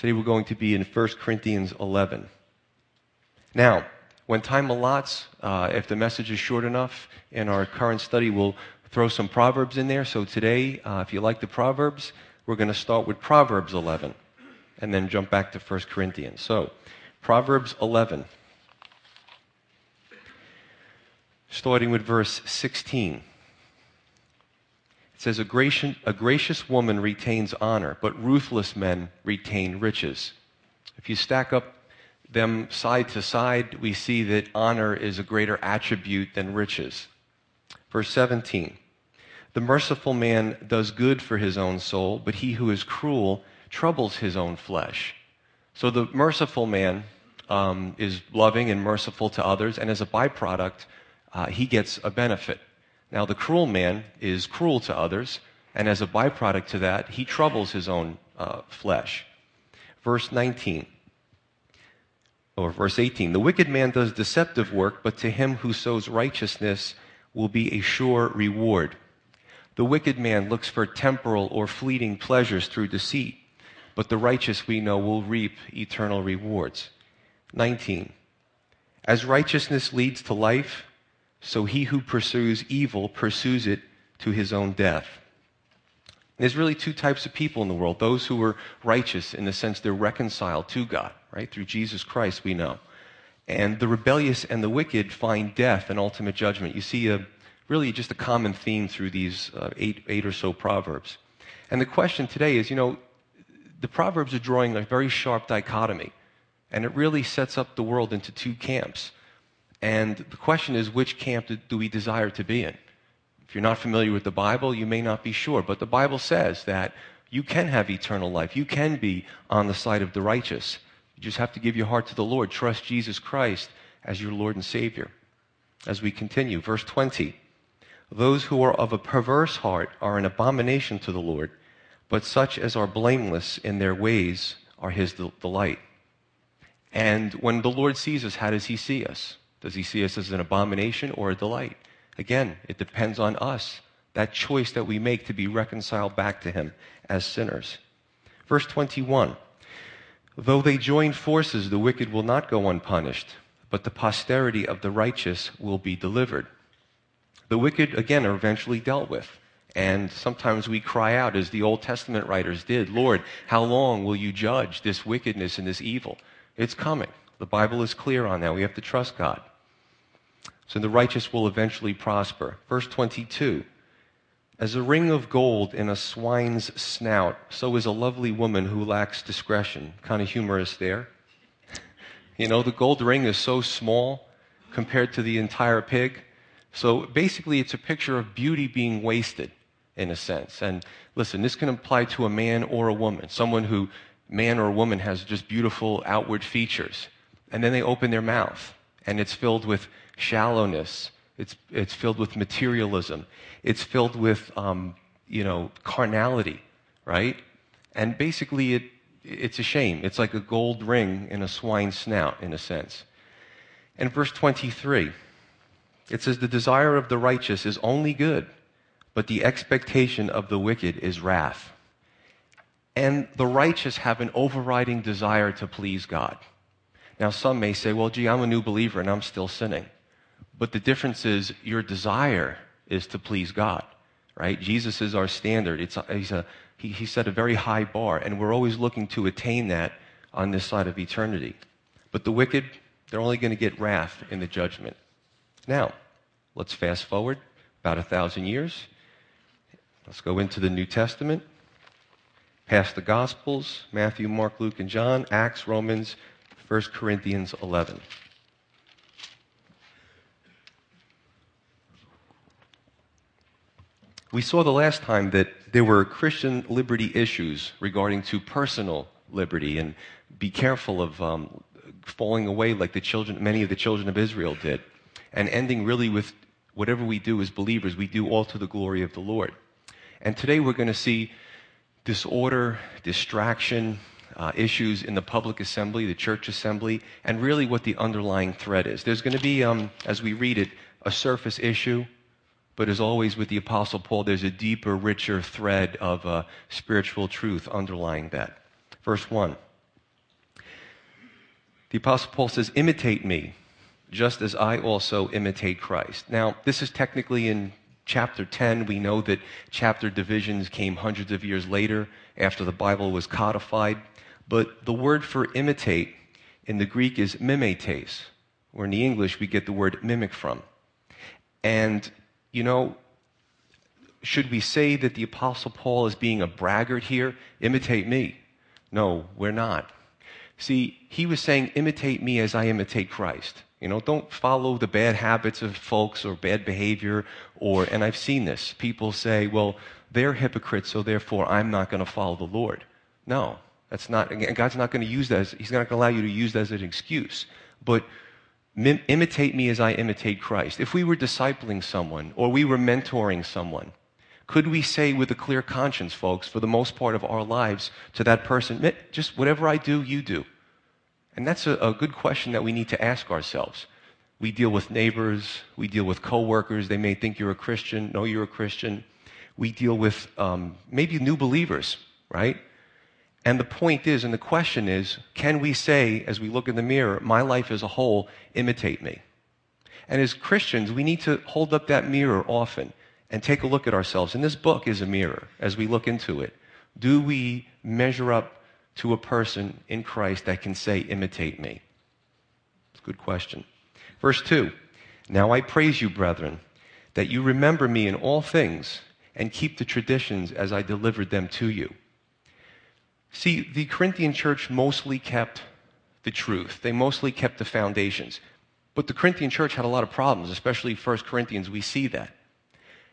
Today we're going to be in 1 Corinthians 11. Now, when time allots, uh, if the message is short enough in our current study, we'll throw some Proverbs in there. So today, uh, if you like the Proverbs, we're going to start with Proverbs 11 and then jump back to 1 Corinthians. So, Proverbs 11, starting with verse 16. Says, a gracious, a gracious woman retains honor, but ruthless men retain riches. If you stack up them side to side, we see that honor is a greater attribute than riches. Verse 17 The merciful man does good for his own soul, but he who is cruel troubles his own flesh. So the merciful man um, is loving and merciful to others, and as a byproduct, uh, he gets a benefit. Now, the cruel man is cruel to others, and as a byproduct to that, he troubles his own uh, flesh. Verse 19, or verse 18 The wicked man does deceptive work, but to him who sows righteousness will be a sure reward. The wicked man looks for temporal or fleeting pleasures through deceit, but the righteous we know will reap eternal rewards. 19. As righteousness leads to life, so he who pursues evil pursues it to his own death. There's really two types of people in the world those who are righteous in the sense they're reconciled to God, right? Through Jesus Christ, we know. And the rebellious and the wicked find death and ultimate judgment. You see a, really just a common theme through these uh, eight, eight or so proverbs. And the question today is you know, the proverbs are drawing a very sharp dichotomy, and it really sets up the world into two camps. And the question is, which camp do we desire to be in? If you're not familiar with the Bible, you may not be sure. But the Bible says that you can have eternal life. You can be on the side of the righteous. You just have to give your heart to the Lord. Trust Jesus Christ as your Lord and Savior. As we continue, verse 20 Those who are of a perverse heart are an abomination to the Lord, but such as are blameless in their ways are his delight. And when the Lord sees us, how does he see us? Does he see us as an abomination or a delight? Again, it depends on us, that choice that we make to be reconciled back to him as sinners. Verse 21 Though they join forces, the wicked will not go unpunished, but the posterity of the righteous will be delivered. The wicked, again, are eventually dealt with. And sometimes we cry out, as the Old Testament writers did, Lord, how long will you judge this wickedness and this evil? It's coming. The Bible is clear on that. We have to trust God. So the righteous will eventually prosper. Verse 22 As a ring of gold in a swine's snout, so is a lovely woman who lacks discretion. Kind of humorous there. You know, the gold ring is so small compared to the entire pig. So basically, it's a picture of beauty being wasted, in a sense. And listen, this can apply to a man or a woman, someone who, man or woman, has just beautiful outward features. And then they open their mouth, and it's filled with shallowness. It's, it's filled with materialism. It's filled with, um, you know, carnality, right? And basically, it, it's a shame. It's like a gold ring in a swine's snout, in a sense. And verse 23, it says, The desire of the righteous is only good, but the expectation of the wicked is wrath. And the righteous have an overriding desire to please God. Now, some may say, Well, gee, I'm a new believer and I'm still sinning. But the difference is your desire is to please God, right? Jesus is our standard. It's he's a, he, he set a very high bar, and we're always looking to attain that on this side of eternity. But the wicked, they're only going to get wrath in the judgment. Now, let's fast forward about a thousand years. Let's go into the New Testament, past the Gospels Matthew, Mark, Luke, and John, Acts, Romans, 1 Corinthians 11. We saw the last time that there were Christian liberty issues regarding to personal liberty, and be careful of um, falling away like the children, many of the children of Israel did, and ending really with whatever we do as believers, we do all to the glory of the Lord. And today we're going to see disorder, distraction, uh, issues in the public assembly, the church assembly, and really what the underlying threat is. There's going to be, um, as we read it, a surface issue but as always with the Apostle Paul, there's a deeper, richer thread of uh, spiritual truth underlying that. Verse 1 The Apostle Paul says, Imitate me, just as I also imitate Christ. Now, this is technically in chapter 10. We know that chapter divisions came hundreds of years later after the Bible was codified. But the word for imitate in the Greek is mimetes, where in the English we get the word mimic from. And, you know, should we say that the Apostle Paul is being a braggart here? Imitate me. No, we're not. See, he was saying, imitate me as I imitate Christ. You know, don't follow the bad habits of folks or bad behavior or, and I've seen this. People say, well, they're hypocrites, so therefore I'm not going to follow the Lord. No, that's not, God's not going to use that as, He's not going to allow you to use that as an excuse. But imitate me as I imitate Christ. If we were discipling someone or we were mentoring someone, could we say with a clear conscience, folks, for the most part of our lives to that person, just whatever I do, you do? And that's a, a good question that we need to ask ourselves. We deal with neighbors, we deal with coworkers. They may think you're a Christian, know you're a Christian. We deal with um, maybe new believers, right? And the point is, and the question is, can we say, as we look in the mirror, my life as a whole, imitate me? And as Christians, we need to hold up that mirror often and take a look at ourselves. And this book is a mirror as we look into it. Do we measure up to a person in Christ that can say, imitate me? It's a good question. Verse 2 Now I praise you, brethren, that you remember me in all things and keep the traditions as I delivered them to you. See, the Corinthian church mostly kept the truth, they mostly kept the foundations. But the Corinthian church had a lot of problems, especially 1 Corinthians, we see that.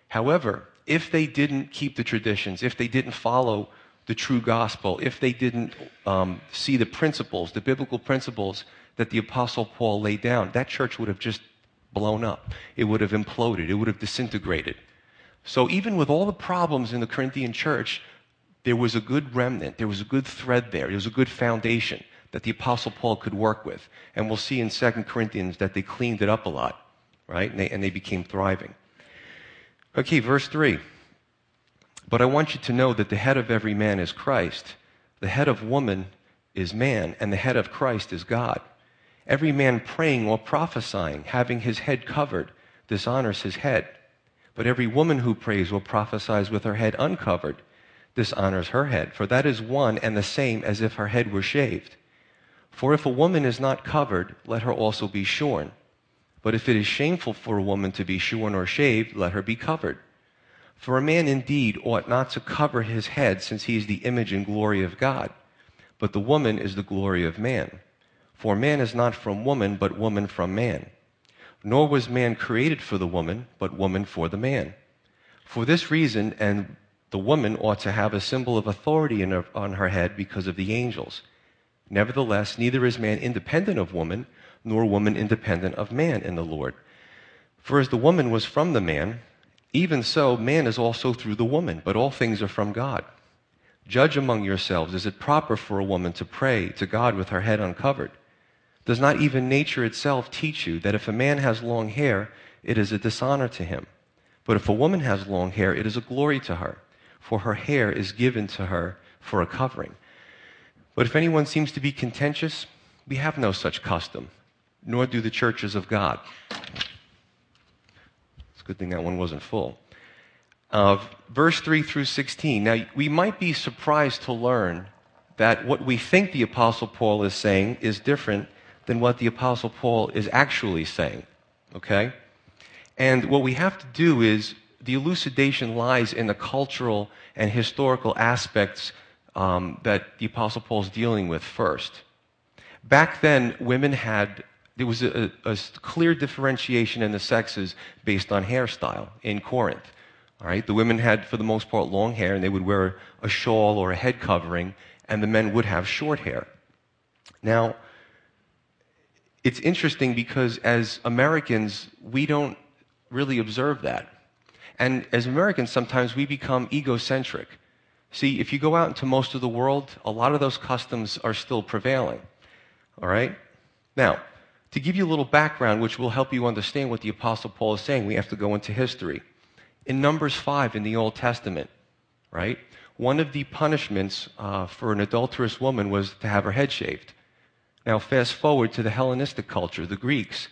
However, if they didn't keep the traditions, if they didn't follow the true gospel, if they didn't um, see the principles, the biblical principles that the Apostle Paul laid down, that church would have just blown up. It would have imploded. It would have disintegrated. So, even with all the problems in the Corinthian church, there was a good remnant. There was a good thread there. There was a good foundation that the Apostle Paul could work with. And we'll see in 2 Corinthians that they cleaned it up a lot, right? And they, and they became thriving. Okay, verse 3. But I want you to know that the head of every man is Christ, the head of woman is man, and the head of Christ is God. Every man praying or prophesying, having his head covered, dishonors his head. But every woman who prays or prophesies with her head uncovered dishonors her head, for that is one and the same as if her head were shaved. For if a woman is not covered, let her also be shorn. But if it is shameful for a woman to be shorn or shaved, let her be covered. For a man indeed ought not to cover his head, since he is the image and glory of God. But the woman is the glory of man. For man is not from woman, but woman from man. Nor was man created for the woman, but woman for the man. For this reason, and the woman ought to have a symbol of authority her, on her head because of the angels. Nevertheless, neither is man independent of woman, nor woman independent of man in the Lord. For as the woman was from the man, even so man is also through the woman, but all things are from God. Judge among yourselves, is it proper for a woman to pray to God with her head uncovered? Does not even nature itself teach you that if a man has long hair, it is a dishonor to him? But if a woman has long hair, it is a glory to her, for her hair is given to her for a covering. But if anyone seems to be contentious, we have no such custom nor do the churches of God. It's a good thing that one wasn't full. Uh, verse 3 through 16. Now, we might be surprised to learn that what we think the Apostle Paul is saying is different than what the Apostle Paul is actually saying. Okay? And what we have to do is the elucidation lies in the cultural and historical aspects um, that the Apostle Paul is dealing with first. Back then, women had there was a, a, clear differentiation in the sexes based on hairstyle in Corinth. All right, the women had, for the most part, long hair, and they would wear a shawl or a head covering, and the men would have short hair. Now, it's interesting because as Americans, we don't really observe that. And as Americans, sometimes we become egocentric. See, if you go out into most of the world, a lot of those customs are still prevailing. All right? Now, to give you a little background, which will help you understand what the Apostle Paul is saying, we have to go into history. In Numbers 5 in the Old Testament, right, one of the punishments uh, for an adulterous woman was to have her head shaved. Now, fast forward to the Hellenistic culture, the Greeks.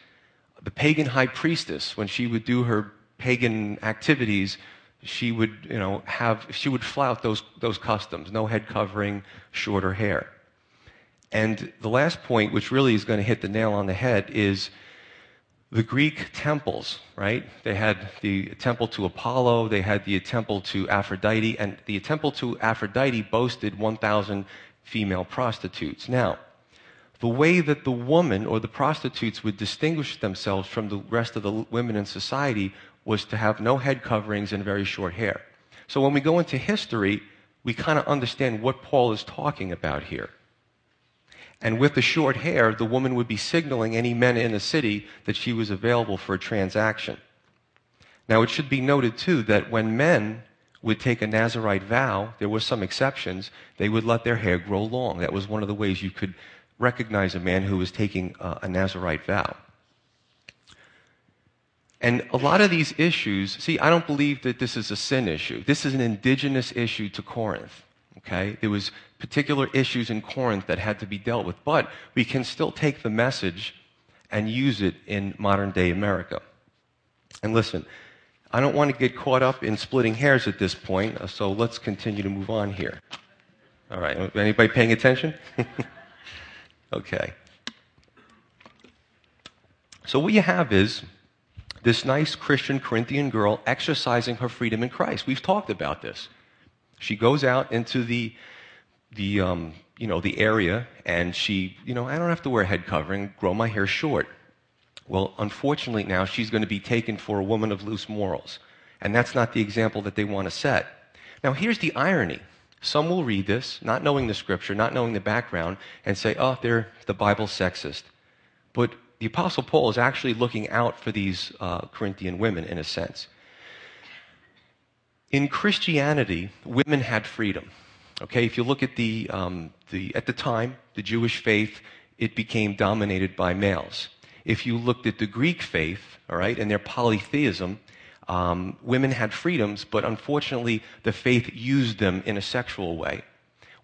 The pagan high priestess, when she would do her pagan activities, she would, you know, have, she would flout those, those customs no head covering, shorter hair. And the last point, which really is going to hit the nail on the head, is the Greek temples, right? They had the temple to Apollo, they had the temple to Aphrodite, and the temple to Aphrodite boasted 1,000 female prostitutes. Now, the way that the woman or the prostitutes would distinguish themselves from the rest of the women in society was to have no head coverings and very short hair. So when we go into history, we kind of understand what Paul is talking about here. And with the short hair, the woman would be signaling any men in the city that she was available for a transaction. Now, it should be noted, too, that when men would take a Nazarite vow, there were some exceptions, they would let their hair grow long. That was one of the ways you could recognize a man who was taking uh, a Nazarite vow. And a lot of these issues, see, I don't believe that this is a sin issue. This is an indigenous issue to Corinth. Okay? There was particular issues in Corinth that had to be dealt with, but we can still take the message and use it in modern day America. And listen, I don't want to get caught up in splitting hairs at this point, uh, so let's continue to move on here. All right, anybody paying attention? okay. So what you have is this nice Christian Corinthian girl exercising her freedom in Christ. We've talked about this. She goes out into the, the, um, you know, the area and she, you know, I don't have to wear a head covering, grow my hair short. Well, unfortunately now she's going to be taken for a woman of loose morals. And that's not the example that they want to set. Now here's the irony. Some will read this, not knowing the scripture, not knowing the background, and say, oh, they're the Bible sexist. But the Apostle Paul is actually looking out for these uh, Corinthian women in a sense. In Christianity, women had freedom. Okay, if you look at the, um, the, at the time, the Jewish faith, it became dominated by males. If you looked at the Greek faith, all right, and their polytheism, um, women had freedoms, but unfortunately, the faith used them in a sexual way.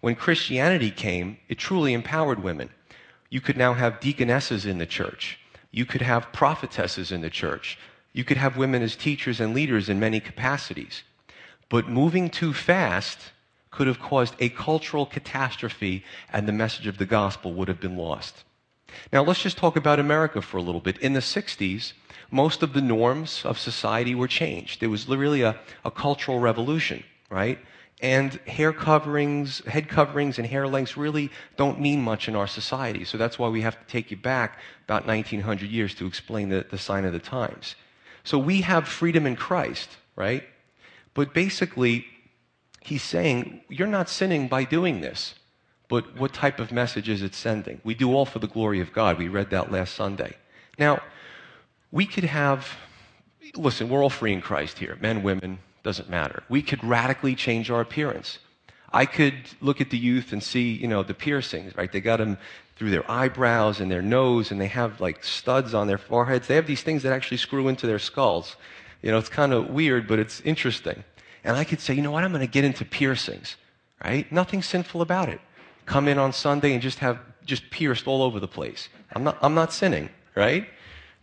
When Christianity came, it truly empowered women. You could now have deaconesses in the church. You could have prophetesses in the church. You could have women as teachers and leaders in many capacities. But moving too fast could have caused a cultural catastrophe and the message of the gospel would have been lost. Now let's just talk about America for a little bit. In the 60s, most of the norms of society were changed. There was really a, a cultural revolution, right? And hair coverings, head coverings, and hair lengths really don't mean much in our society. So that's why we have to take you back about 1900 years to explain the, the sign of the times. So we have freedom in Christ, right? But basically, he's saying, you're not sinning by doing this. But what type of message is it sending? We do all for the glory of God. We read that last Sunday. Now, we could have, listen, we're all free in Christ here men, women, doesn't matter. We could radically change our appearance. I could look at the youth and see, you know, the piercings, right? They got them through their eyebrows and their nose, and they have like studs on their foreheads. They have these things that actually screw into their skulls. You know, it's kind of weird, but it's interesting. And I could say, you know what, I'm going to get into piercings, right? Nothing sinful about it. Come in on Sunday and just have just pierced all over the place. I'm not, I'm not sinning, right?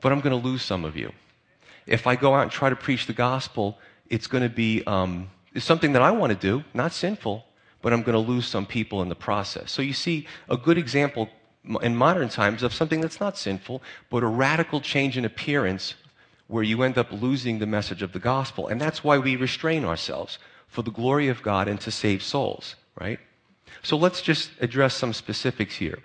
But I'm going to lose some of you. If I go out and try to preach the gospel, it's going to be um, it's something that I want to do, not sinful, but I'm going to lose some people in the process. So you see a good example in modern times of something that's not sinful, but a radical change in appearance where you end up losing the message of the gospel. And that's why we restrain ourselves for the glory of God and to save souls, right? So let's just address some specifics here.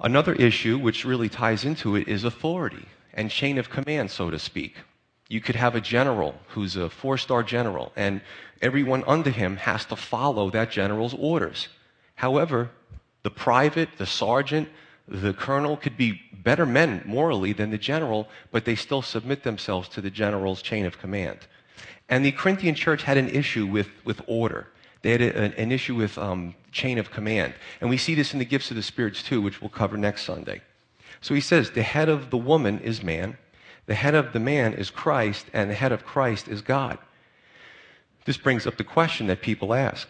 Another issue which really ties into it is authority and chain of command, so to speak. You could have a general who's a four star general, and everyone under him has to follow that general's orders. However, the private, the sergeant, the colonel could be better men morally than the general, but they still submit themselves to the general's chain of command. And the Corinthian church had an issue with, with order. They had a, an issue with um, chain of command. And we see this in the gifts of the spirits too, which we'll cover next Sunday. So he says, the head of the woman is man, the head of the man is Christ, and the head of Christ is God. This brings up the question that people ask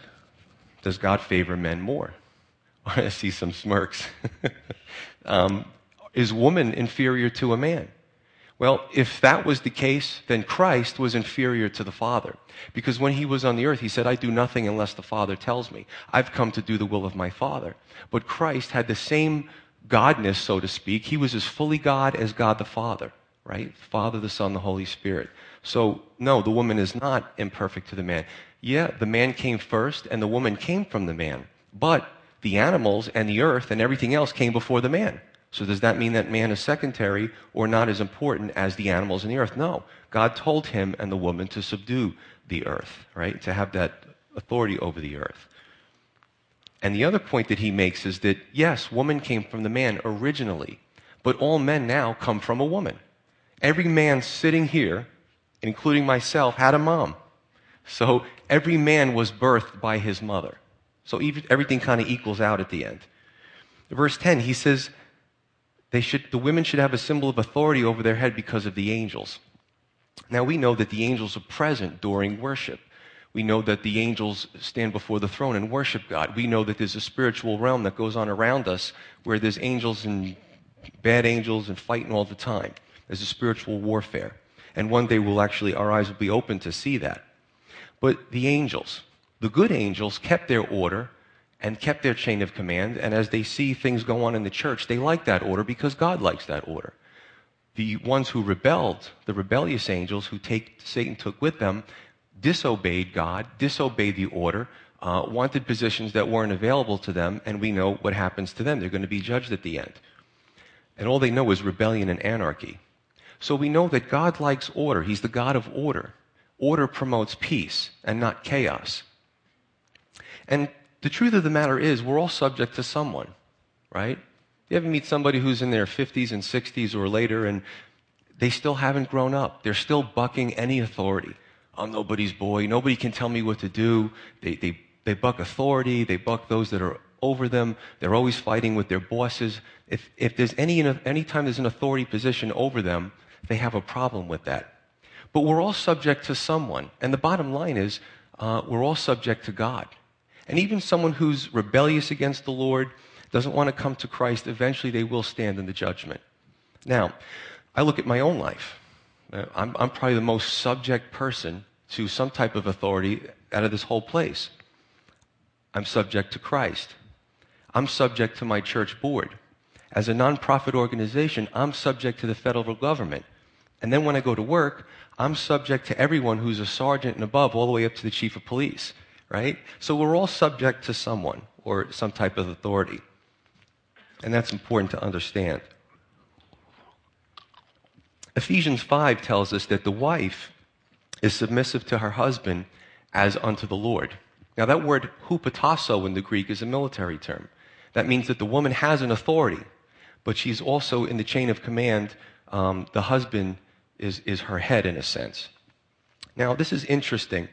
Does God favor men more? I see some smirks. um, is woman inferior to a man? Well, if that was the case, then Christ was inferior to the Father. Because when he was on the earth, he said, I do nothing unless the Father tells me. I've come to do the will of my Father. But Christ had the same godness, so to speak. He was as fully God as God the Father, right? Father, the Son, the Holy Spirit. So, no, the woman is not imperfect to the man. Yeah, the man came first and the woman came from the man. But the animals and the earth and everything else came before the man. So does that mean that man is secondary or not as important as the animals and the earth? No. God told him and the woman to subdue the earth, right? To have that authority over the earth. And the other point that he makes is that, yes, woman came from the man originally, but all men now come from a woman. Every man sitting here, including myself, had a mom. So every man was birthed by his mother. So everything kind of equals out at the end. Verse 10, he says, they should, the women should have a symbol of authority over their head because of the angels. Now we know that the angels are present during worship. We know that the angels stand before the throne and worship God. We know that there's a spiritual realm that goes on around us where there's angels and bad angels and fighting all the time. There's a spiritual warfare. And one day we'll actually, our eyes will be open to see that. But the angels, the good angels kept their order and kept their chain of command. And as they see things go on in the church, they like that order because God likes that order. The ones who rebelled, the rebellious angels who take, Satan took with them, disobeyed God, disobeyed the order, uh, wanted positions that weren't available to them, and we know what happens to them. They're going to be judged at the end. And all they know is rebellion and anarchy. So we know that God likes order. He's the God of order. Order promotes peace and not chaos. And the truth of the matter is, we're all subject to someone, right? You ever meet somebody who's in their 50s and 60s or later and they still haven't grown up? They're still bucking any authority. I'm nobody's boy. Nobody can tell me what to do. They, they, they buck authority. They buck those that are over them. They're always fighting with their bosses. If, if there's any, any time there's an authority position over them, they have a problem with that. But we're all subject to someone. And the bottom line is, uh, we're all subject to God. And even someone who's rebellious against the Lord, doesn't want to come to Christ, eventually they will stand in the judgment. Now, I look at my own life. Uh, I'm, I'm probably the most subject person to some type of authority out of this whole place. I'm subject to Christ. I'm subject to my church board. As a nonprofit organization, I'm subject to the federal government. And then when I go to work, I'm subject to everyone who's a sergeant and above, all the way up to the chief of police right? So we're all subject to someone or some type of authority. And that's important to understand. Ephesians 5 tells us that the wife is submissive to her husband as unto the Lord. Now, that word hupotasso in the Greek is a military term. That means that the woman has an authority, but she's also in the chain of command. Um, the husband is, is her head in a sense. Now, this is interesting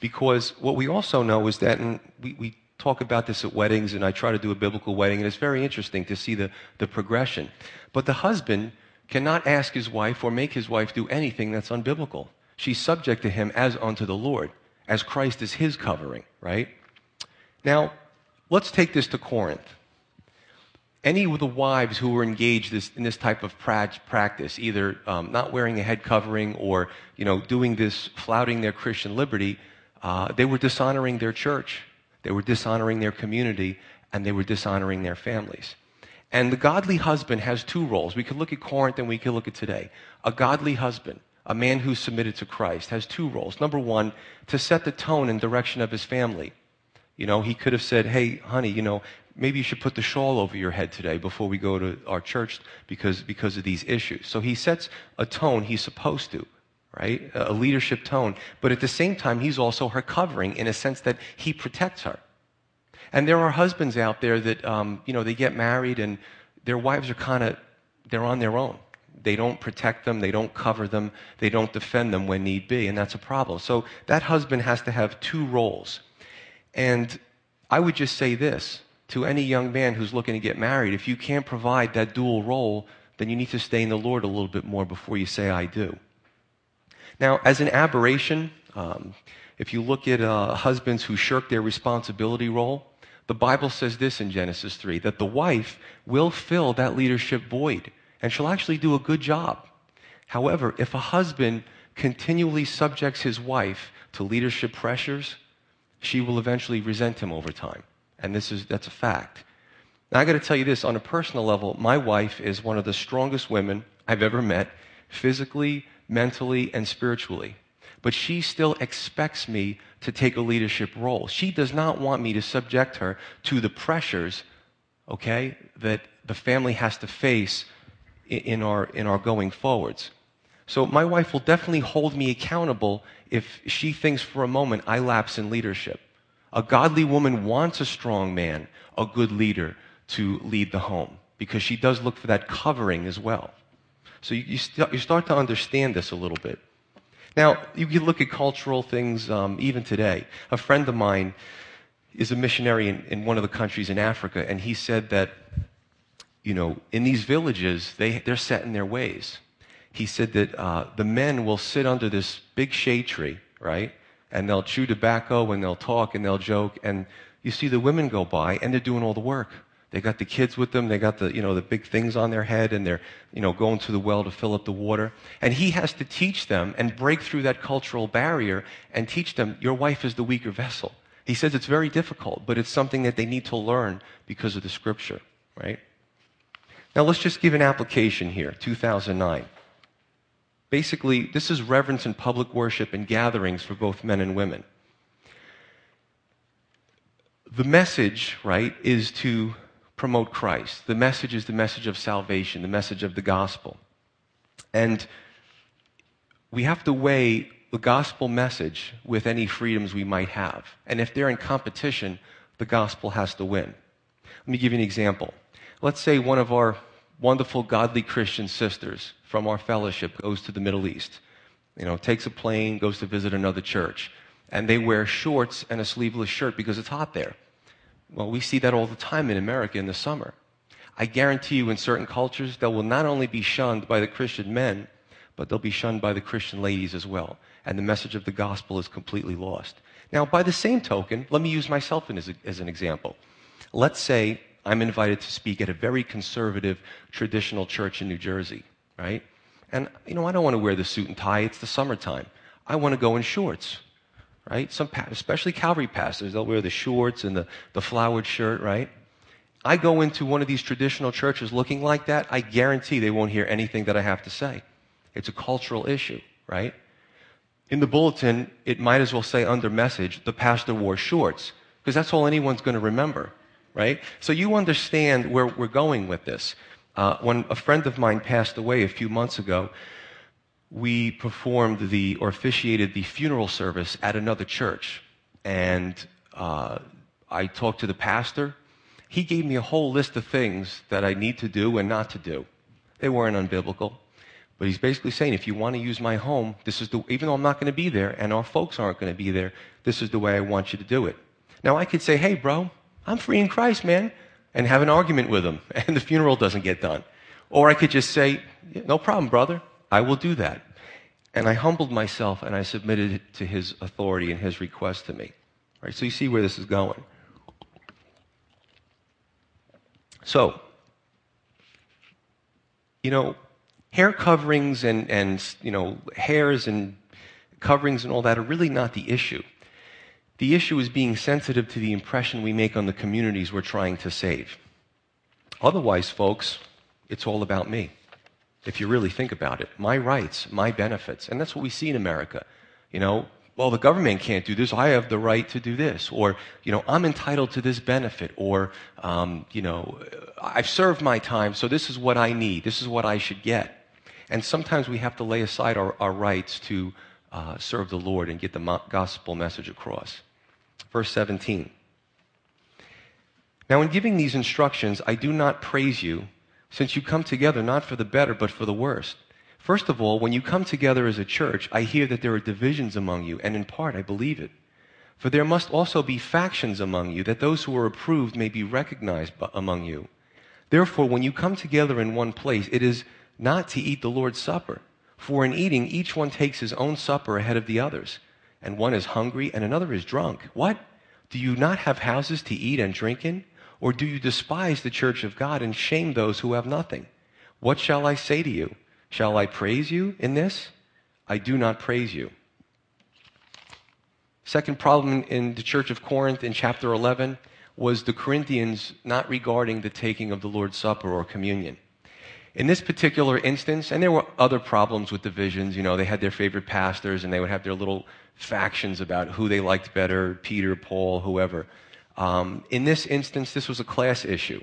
because what we also know is that, and we, we talk about this at weddings, and I try to do a biblical wedding, and it's very interesting to see the, the progression. But the husband cannot ask his wife or make his wife do anything that's unbiblical. She's subject to him as unto the Lord, as Christ is his covering, right? Now, let's take this to Corinth. Any of the wives who were engaged this, in this type of practice, either um, not wearing a head covering or, you know, doing this, flouting their Christian liberty, uh, they were dishonoring their church, they were dishonoring their community, and they were dishonoring their families. And the godly husband has two roles. We could look at Corinth and we could look at today. A godly husband, a man who's submitted to Christ, has two roles. Number one, to set the tone and direction of his family. You know, he could have said, hey, honey, you know, maybe you should put the shawl over your head today before we go to our church because, because of these issues. So he sets a tone he's supposed to right? A leadership tone. But at the same time, he's also her covering in a sense that he protects her. And there are husbands out there that, um, you know, they get married and their wives are kind of, they're on their own. They don't protect them, they don't cover them, they don't defend them when need be, and that's a problem. So that husband has to have two roles. And I would just say this to any young man who's looking to get married if you can't provide that dual role, then you need to stay in the Lord a little bit more before you say, I do. Now, as an aberration, um, if you look at uh, husbands who shirk their responsibility role, The Bible says this in Genesis 3 that the wife will fill that leadership void, and she'll actually do a good job. However, if a husband continually subjects his wife to leadership pressures, she will eventually resent him over time. And this is, that's a fact. Now, I got to tell you this on a personal level, my wife is one of the strongest women I've ever met, physically, mentally, and spiritually. But she still expects me to take a leadership role. She does not want me to subject her to the pressures, okay, that the family has to face in our, in our going forwards. So my wife will definitely hold me accountable if she thinks for a moment I lapse in leadership. A godly woman wants a strong man, a good leader to lead the home because she does look for that covering as well. So you, you, st- you start to understand this a little bit. Now, you can look at cultural things um, even today. A friend of mine is a missionary in, in one of the countries in Africa, and he said that, you know, in these villages, they, they're set in their ways he said that uh, the men will sit under this big shade tree, right? And they'll chew tobacco and they'll talk and they'll joke. And you see the women go by and they're doing all the work. They got the kids with them. They got the, you know, the big things on their head and they're, you know, going to the well to fill up the water. And he has to teach them and break through that cultural barrier and teach them your wife is the weaker vessel. He says it's very difficult, but it's something that they need to learn because of the scripture, right? Now let's just give an application here, 2009. Basically, this is reverence in public worship and gatherings for both men and women. The message, right, is to promote Christ. The message is the message of salvation, the message of the gospel. And we have to weigh the gospel message with any freedoms we might have. And if they're in competition, the gospel has to win. Let me give you an example. Let's say one of our wonderful, godly Christian sisters from our fellowship goes to the Middle East. You know, takes a plane, goes to visit another church. And they wear shorts and a sleeveless shirt because it's hot there. Well, we see that all the time in America in the summer. I guarantee you, in certain cultures, they will not only be shunned by the Christian men, but they'll be shunned by the Christian ladies as well. And the message of the gospel is completely lost. Now, by the same token, let me use myself as, a, as an example. Let's say I'm invited to speak at a very conservative, traditional church in New Jersey, right? And, you know, I don't want to wear the suit and tie. It's the summertime. I want to go in shorts, right? Some, especially Calvary pastors, they'll wear the shorts and the, the flowered shirt, right? I go into one of these traditional churches looking like that, I guarantee they won't hear anything that I have to say. It's a cultural issue, right? In the bulletin, it might as well say under message, the pastor wore shorts, because that's all anyone's going to remember right? So you understand where we're going with this. Uh, when a friend of mine passed away a few months ago, we performed the, or officiated the funeral service at another church. And uh, I talked to the pastor. He gave me a whole list of things that I need to do and not to do. They weren't unbiblical. But he's basically saying, if you want to use my home, this is the, even though I'm not going to be there and our folks aren't going to be there, this is the way I want you to do it. Now I could say, hey, bro, I'm free in Christ, man, and have an argument with him, and the funeral doesn't get done. Or I could just say, no problem, brother, I will do that. And I humbled myself and I submitted it to his authority and his request to me. Right? So you see where this is going. So, you know, hair coverings and, and you know, hairs and coverings and all that are really not the issue. The issue is being sensitive to the impression we make on the communities we're trying to save. Otherwise, folks, it's all about me. If you really think about it, my rights, my benefits. And that's what we see in America. You know, well, the government can't do this. I have the right to do this. Or, you know, I'm entitled to this benefit. Or, um, you know, I've served my time, so this is what I need. This is what I should get. And sometimes we have to lay aside our, our rights to uh, serve the Lord and get the gospel message across. Verse 17. Now, in giving these instructions, I do not praise you, since you come together not for the better, but for the worst. First of all, when you come together as a church, I hear that there are divisions among you, and in part I believe it. For there must also be factions among you, that those who are approved may be recognized among you. Therefore, when you come together in one place, it is not to eat the Lord's Supper. For in eating, each one takes his own supper ahead of the others and one is hungry and another is drunk. What? Do you not have houses to eat and drink in? Or do you despise the church of God and shame those who have nothing? What shall I say to you? Shall I praise you in this? I do not praise you. Second problem in the church of Corinth in chapter 11 was the Corinthians not regarding the taking of the Lord's Supper or communion. In this particular instance, and there were other problems with divisions, you know, they had their favorite pastors and they would have their little factions about who they liked better Peter, Paul, whoever. Um, in this instance, this was a class issue.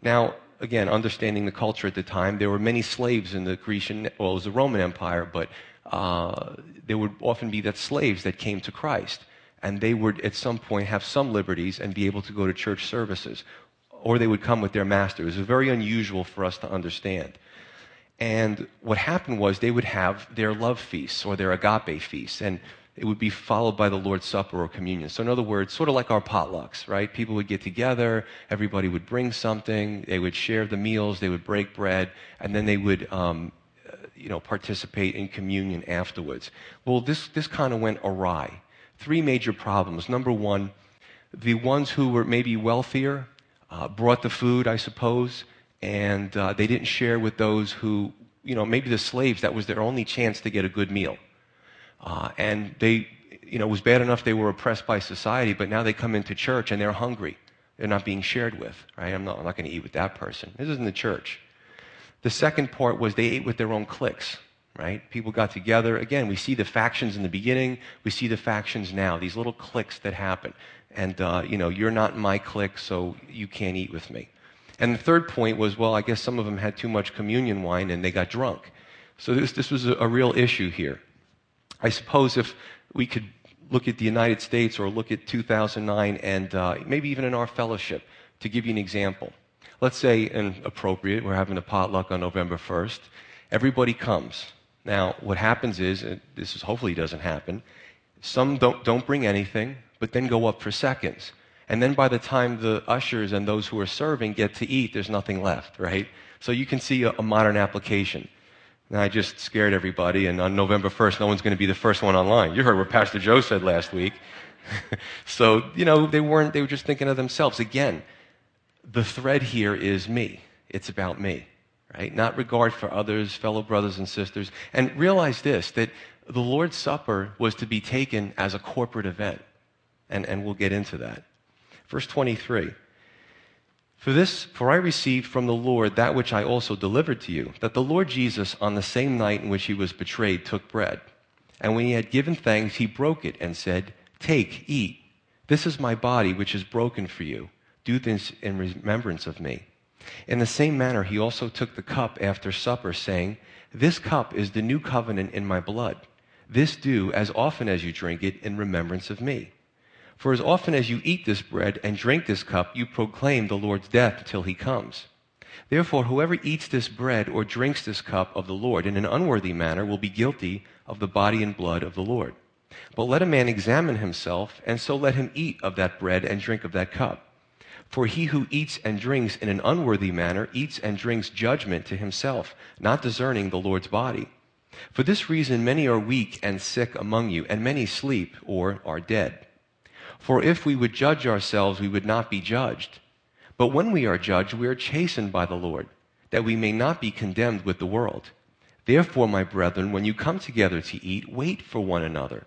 Now, again, understanding the culture at the time, there were many slaves in the Grecian, well, it was the Roman Empire, but uh, there would often be that slaves that came to Christ. And they would, at some point, have some liberties and be able to go to church services. Or they would come with their master. It was very unusual for us to understand. And what happened was they would have their love feasts or their agape feasts. And it would be followed by the Lord's Supper or communion. So, in other words, sort of like our potlucks, right? People would get together, everybody would bring something, they would share the meals, they would break bread, and then they would, um, you know, participate in communion afterwards. Well, this, this kind of went awry. Three major problems. Number one, the ones who were maybe wealthier uh, brought the food, I suppose, and uh, they didn't share with those who, you know, maybe the slaves, that was their only chance to get a good meal. Uh, and they, you know, it was bad enough they were oppressed by society, but now they come into church and they're hungry. They're not being shared with, right? I'm not, I'm not going to eat with that person. This isn't the church. The second part was they ate with their own cliques, right? People got together. Again, we see the factions in the beginning. We see the factions now, these little cliques that happen. And, uh, you know, you're not my clique, so you can't eat with me. And the third point was, well, I guess some of them had too much communion wine and they got drunk. So this, this was a, a real issue here. I suppose if we could look at the United States or look at 2009 and uh, maybe even in our fellowship, to give you an example. Let's say, and appropriate, we're having a potluck on November 1st. Everybody comes. Now, what happens is, this is hopefully doesn't happen, some don't, don't bring anything, but then go up for seconds. And then by the time the ushers and those who are serving get to eat, there's nothing left, right? So you can see a, a modern application. And I just scared everybody, and on November 1st, no one's going to be the first one online. You heard what Pastor Joe said last week. so, you know, they weren't, they were just thinking of themselves. Again, the thread here is me. It's about me, right? Not regard for others, fellow brothers and sisters. And realize this that the Lord's Supper was to be taken as a corporate event. And, and we'll get into that. Verse 23. For this, for I received from the Lord that which I also delivered to you, that the Lord Jesus, on the same night in which he was betrayed, took bread. And when he had given thanks, he broke it and said, Take, eat. This is my body, which is broken for you. Do this in remembrance of me. In the same manner, he also took the cup after supper, saying, This cup is the new covenant in my blood. This do as often as you drink it in remembrance of me. For as often as you eat this bread and drink this cup, you proclaim the Lord's death till he comes. Therefore, whoever eats this bread or drinks this cup of the Lord in an unworthy manner will be guilty of the body and blood of the Lord. But let a man examine himself, and so let him eat of that bread and drink of that cup. For he who eats and drinks in an unworthy manner eats and drinks judgment to himself, not discerning the Lord's body. For this reason, many are weak and sick among you, and many sleep or are dead. For if we would judge ourselves, we would not be judged. But when we are judged, we are chastened by the Lord, that we may not be condemned with the world. Therefore, my brethren, when you come together to eat, wait for one another.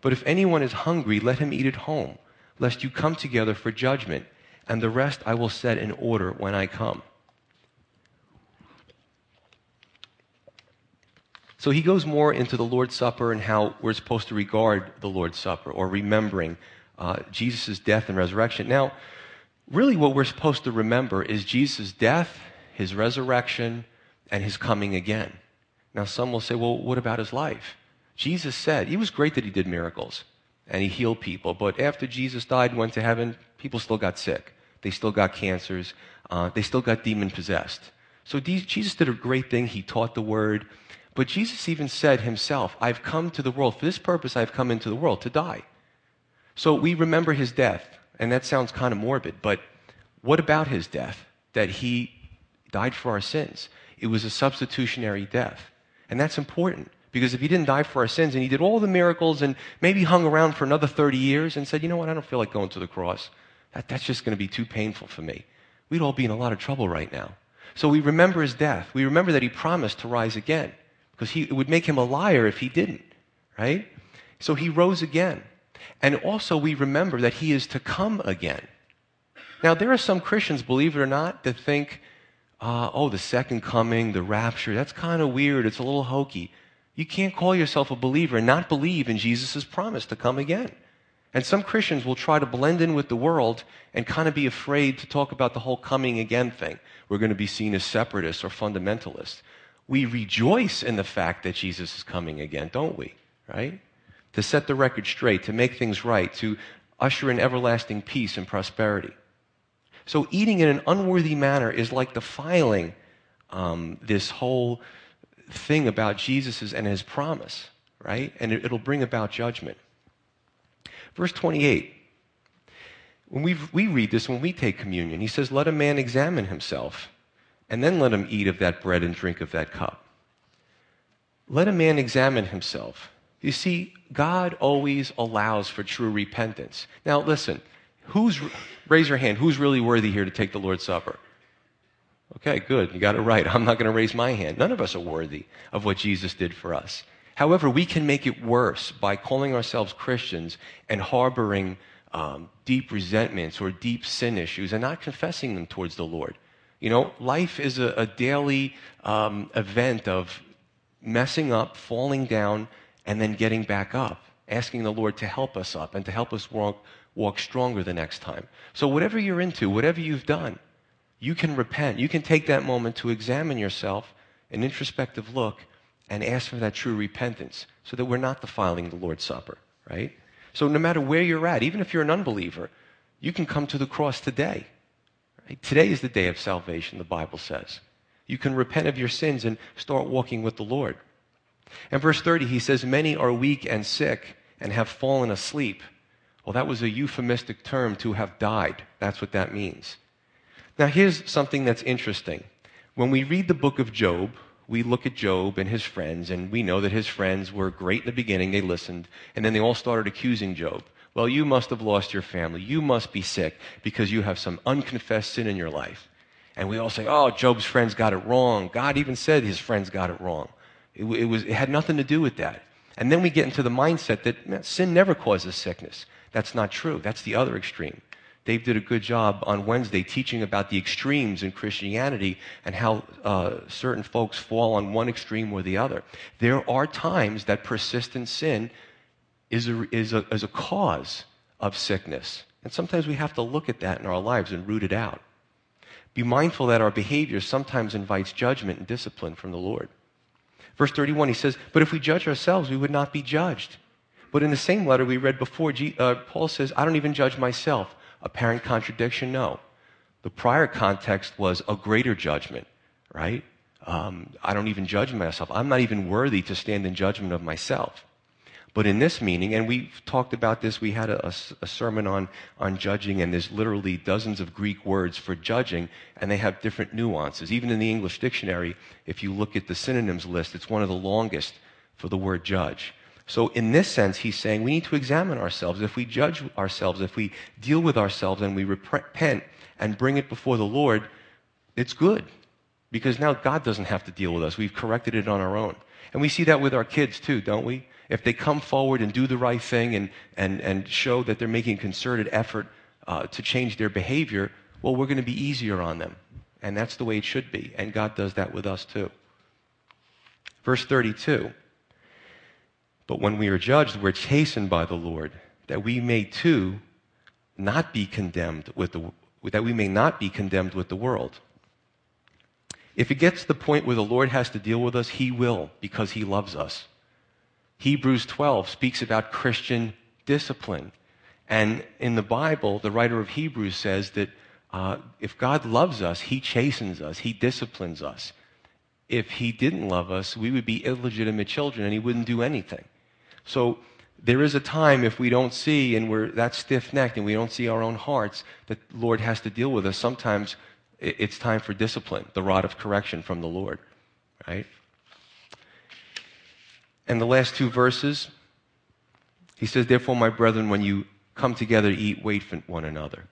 But if anyone is hungry, let him eat at home, lest you come together for judgment, and the rest I will set in order when I come. So he goes more into the Lord's Supper and how we're supposed to regard the Lord's Supper or remembering uh, Jesus' death and resurrection. Now, really, what we're supposed to remember is Jesus' death, his resurrection, and his coming again. Now, some will say, well, what about his life? Jesus said, it was great that he did miracles and he healed people, but after Jesus died and went to heaven, people still got sick. They still got cancers. Uh, they still got demon possessed. So Jesus did a great thing. He taught the word. But Jesus even said himself, I've come to the world. For this purpose, I've come into the world to die. So we remember his death, and that sounds kind of morbid, but what about his death? That he died for our sins. It was a substitutionary death. And that's important Because if he didn't die for our sins and he did all the miracles and maybe hung around for another 30 years and said, you know what, I don't feel like going to the cross. That, that's just going to be too painful for me. We'd all be in a lot of trouble right now. So we remember his death. We remember that he promised to rise again because he, it would make him a liar if he didn't, right? So he rose again. And also we remember that he is to come again. Now, there are some Christians, believe it or not, that think, uh, oh, the second coming, the rapture, that's kind of weird. It's a little hokey. You can't call yourself a believer and not believe in Jesus' promise to come again. And some Christians will try to blend in with the world and kind of be afraid to talk about the whole coming again thing. We're going to be seen as separatists or fundamentalists. We rejoice in the fact that Jesus is coming again, don't we? Right? To set the record straight, to make things right, to usher in everlasting peace and prosperity. So eating in an unworthy manner is like defiling um, this whole thing about Jesus and his promise, right? And it, it'll bring about judgment. Verse 28. When we we read this, when we take communion, he says, Let a man examine himself, and then let him eat of that bread and drink of that cup. Let a man examine himself. You see, God always allows for true repentance. Now, listen, who's, raise your hand, who's really worthy here to take the Lord's Supper? Okay, good. You got it right. I'm not going to raise my hand. None of us are worthy of what Jesus did for us. However, we can make it worse by calling ourselves Christians and harboring um, deep resentments or deep sin issues and not confessing them towards the Lord. You know, life is a, a daily um, event of messing up, falling down, and then getting back up, asking the Lord to help us up and to help us walk, walk stronger the next time. So, whatever you're into, whatever you've done, you can repent. You can take that moment to examine yourself, an introspective look, and ask for that true repentance so that we're not defiling the Lord's Supper, right? So no matter where you're at, even if you're an unbeliever, you can come to the cross today. Right? Today is the day of salvation, the Bible says. You can repent of your sins and start walking with the Lord. And verse 30, he says, Many are weak and sick and have fallen asleep. Well, that was a euphemistic term to have died. That's what that means. Now, here's something that's interesting. When we read the book of Job, we look at Job and his friends, and we know that his friends were great in the beginning. They listened, and then they all started accusing Job. Well, you must have lost your family. You must be sick because you have some unconfessed sin in your life. And we all say, oh, Job's friends got it wrong. God even said his friends got it wrong. It, it was, it had nothing to do with that. And then we get into the mindset that man, sin never causes sickness. That's not true. That's the other extreme. Dave did a good job on Wednesday teaching about the extremes in Christianity and how uh, certain folks fall on one extreme or the other. There are times that persistent sin is a, is a, is a cause of sickness. And sometimes we have to look at that in our lives and root it out. Be mindful that our behavior sometimes invites judgment and discipline from the Lord. Verse 31, he says, But if we judge ourselves, we would not be judged. But in the same letter we read before, uh, Paul says, I don't even judge myself. Apparent contradiction? No. The prior context was a greater judgment, right? Um, I don't even judge myself. I'm not even worthy to stand in judgment of myself. But in this meaning, and we've talked about this, we had a, a, a, sermon on, on judging, and there's literally dozens of Greek words for judging, and they have different nuances. Even in the English dictionary, if you look at the synonyms list, it's one of the longest for the word judge. So, in this sense, he's saying we need to examine ourselves. If we judge ourselves, if we deal with ourselves and we repent and bring it before the Lord, it's good. Because now God doesn't have to deal with us. We've corrected it on our own. And we see that with our kids too, don't we? If they come forward and do the right thing and, and, and show that they're making concerted effort uh, to change their behavior, well, we're going to be easier on them. And that's the way it should be. And God does that with us too. Verse 32. But when we are judged, we're chastened by the Lord, that we may too not be condemned with the, that we may not be condemned with the world. If it gets to the point where the Lord has to deal with us, He will, because He loves us. Hebrews 12 speaks about Christian discipline. And in the Bible, the writer of Hebrews says that uh, if God loves us, He chastens us, He disciplines us. If He didn't love us, we would be illegitimate children and He wouldn't do anything. So there is a time if we don't see and we're that stiff necked and we don't see our own hearts that the Lord has to deal with us. Sometimes it's time for discipline, the rod of correction from the Lord, right? And the last two verses, he says, Therefore, my brethren, when you come together to eat, wait for one another.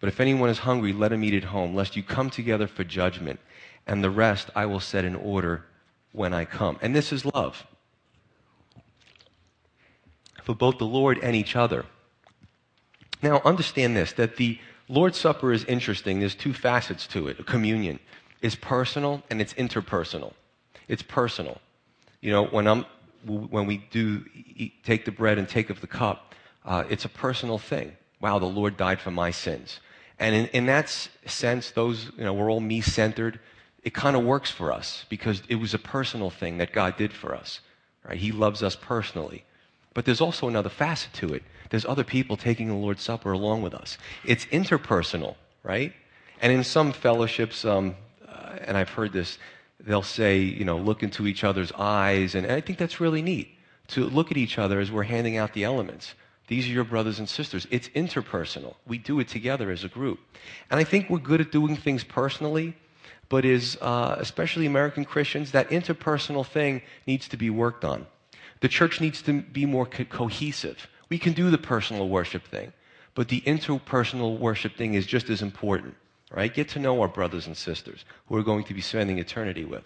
But if anyone is hungry, let him eat at home, lest you come together for judgment. And the rest I will set in order when I come. And this is love for both the Lord and each other. Now, understand this that the Lord's Supper is interesting. There's two facets to it. Communion is personal and it's interpersonal. It's personal. You know, when, I'm, when we do eat, take the bread and take of the cup, uh, it's a personal thing. Wow, the Lord died for my sins. And in, in that sense, those, you know, we're all me centered. It kind of works for us because it was a personal thing that God did for us. Right? He loves us personally. But there's also another facet to it. There's other people taking the Lord's Supper along with us. It's interpersonal, right? And in some fellowships, um, uh, and I've heard this, they'll say, you know, look into each other's eyes. And I think that's really neat to look at each other as we're handing out the elements. These are your brothers and sisters. It's interpersonal. We do it together as a group. And I think we're good at doing things personally, but is, uh, especially American Christians, that interpersonal thing needs to be worked on. The church needs to be more co- cohesive. We can do the personal worship thing, but the interpersonal worship thing is just as important, right? Get to know our brothers and sisters who we're going to be spending eternity with.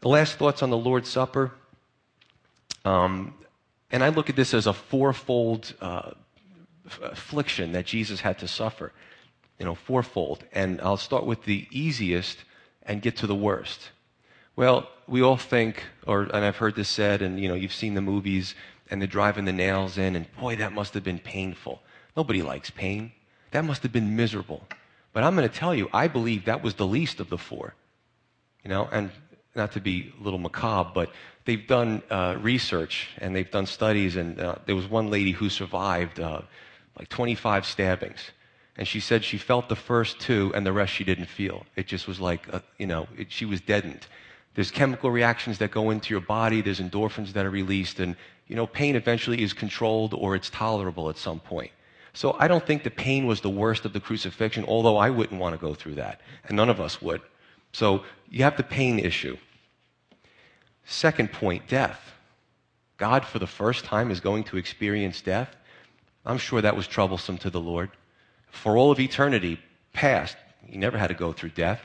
The last thoughts on the Lord's Supper. Um, and I look at this as a fourfold uh, affliction that Jesus had to suffer. You know, fourfold. And I'll start with the easiest and get to the worst. Well, we all think, or and I've heard this said, and you know, you've seen the movies, and they're driving the nails in, and boy, that must have been painful. Nobody likes pain. That must have been miserable. But I'm going to tell you, I believe that was the least of the four. You know, and not to be a little macabre, but they've done uh, research and they've done studies, and uh, there was one lady who survived uh, like 25 stabbings. And she said she felt the first two, and the rest she didn't feel. It just was like, uh, you know, it, she was deadened. There's chemical reactions that go into your body. There's endorphins that are released. And, you know, pain eventually is controlled or it's tolerable at some point. So I don't think the pain was the worst of the crucifixion, although I wouldn't want to go through that. And none of us would. So you have the pain issue. Second point, death. God, for the first time, is going to experience death. I'm sure that was troublesome to the Lord. For all of eternity past, he never had to go through death.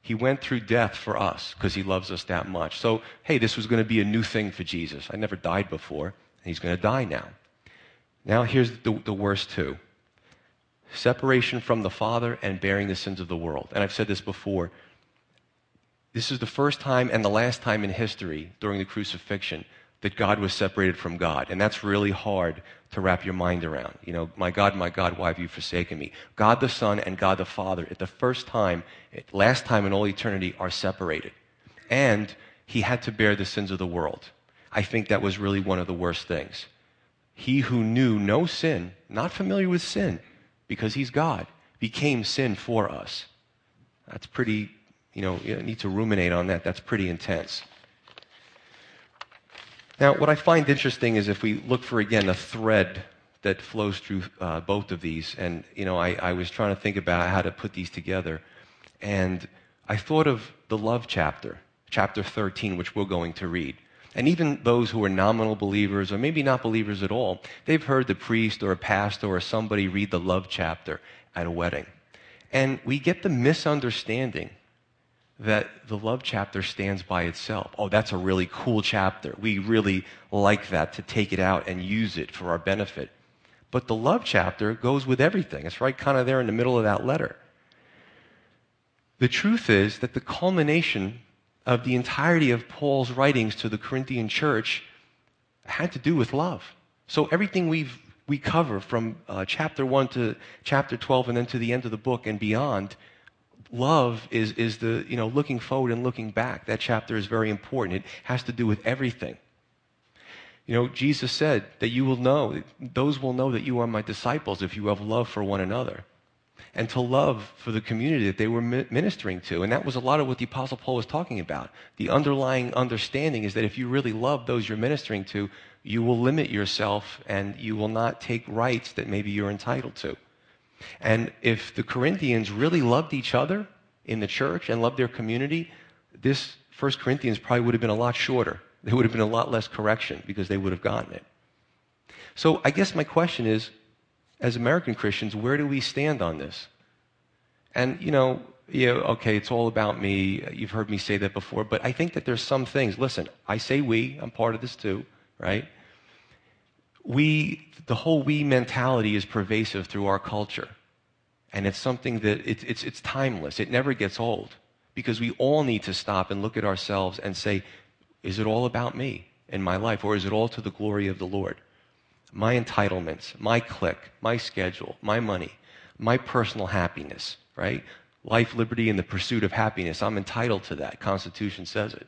He went through death for us because he loves us that much. So, hey, this was going to be a new thing for Jesus. I never died before, and he's going to die now. Now, here's the, the worst two separation from the Father and bearing the sins of the world. And I've said this before. This is the first time and the last time in history during the crucifixion that God was separated from God. And that's really hard to wrap your mind around. You know, my God, my God, why have you forsaken me? God the Son and God the Father, at the first time, last time in all eternity, are separated. And he had to bear the sins of the world. I think that was really one of the worst things. He who knew no sin, not familiar with sin, because he's God, became sin for us. That's pretty, you know, you need to ruminate on that. That's pretty intense. Now, what I find interesting is if we look for, again, a thread that flows through uh, both of these, and, you know, I, I was trying to think about how to put these together, and I thought of the love chapter, chapter 13, which we're going to read. And even those who are nominal believers, or maybe not believers at all, they've heard the priest or a pastor or somebody read the love chapter at a wedding. And we get the misunderstanding that the love chapter stands by itself. Oh, that's a really cool chapter. We really like that to take it out and use it for our benefit. But the love chapter goes with everything. It's right kind of there in the middle of that letter. The truth is that the culmination of the entirety of Paul's writings to the Corinthian church had to do with love. So everything we've we cover from uh, chapter 1 to chapter 12 and then to the end of the book and beyond love is, is the, you know, looking forward and looking back. That chapter is very important. It has to do with everything. You know, Jesus said that you will know, those will know that you are my disciples if you have love for one another. And to love for the community that they were ministering to. And that was a lot of what the Apostle Paul was talking about. The underlying understanding is that if you really love those you're ministering to, you will limit yourself and you will not take rights that maybe you're entitled to. And if the Corinthians really loved each other in the church and loved their community, this First Corinthians probably would have been a lot shorter There would have been a lot less correction because they would have gotten it. So I guess my question is as American Christians, where do we stand on this? And, you know, yeah, okay, it's all about me. You've heard me say that before, but I think that there's some things. Listen, I say we, I'm part of this too, right? We, the whole we mentality is pervasive through our culture. And it's something that it's, it's, it's timeless. It never gets old because we all need to stop and look at ourselves and say, is it all about me in my life or is it all to the glory of the Lord? My entitlements, my clique, my schedule, my money, my personal happiness, right? life, liberty, and the pursuit of happiness. I'm entitled to that. Constitution says it.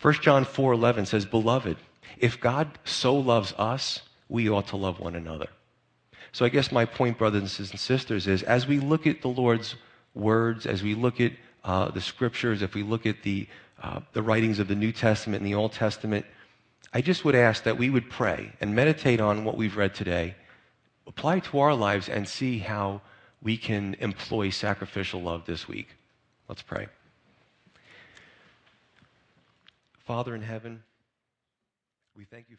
1 John 4:11 says, "Beloved, if God so loves us, we ought to love one another." So I guess my point, brothers and sisters, is as we look at the Lord's words, as we look at uh, the scriptures, if we look at the, uh, the writings of the New Testament and the Old Testament, I just would ask that we would pray and meditate on what we've read today, apply to our lives, and see how we can employ sacrificial love this week. Let's pray. Father in heaven, we thank you.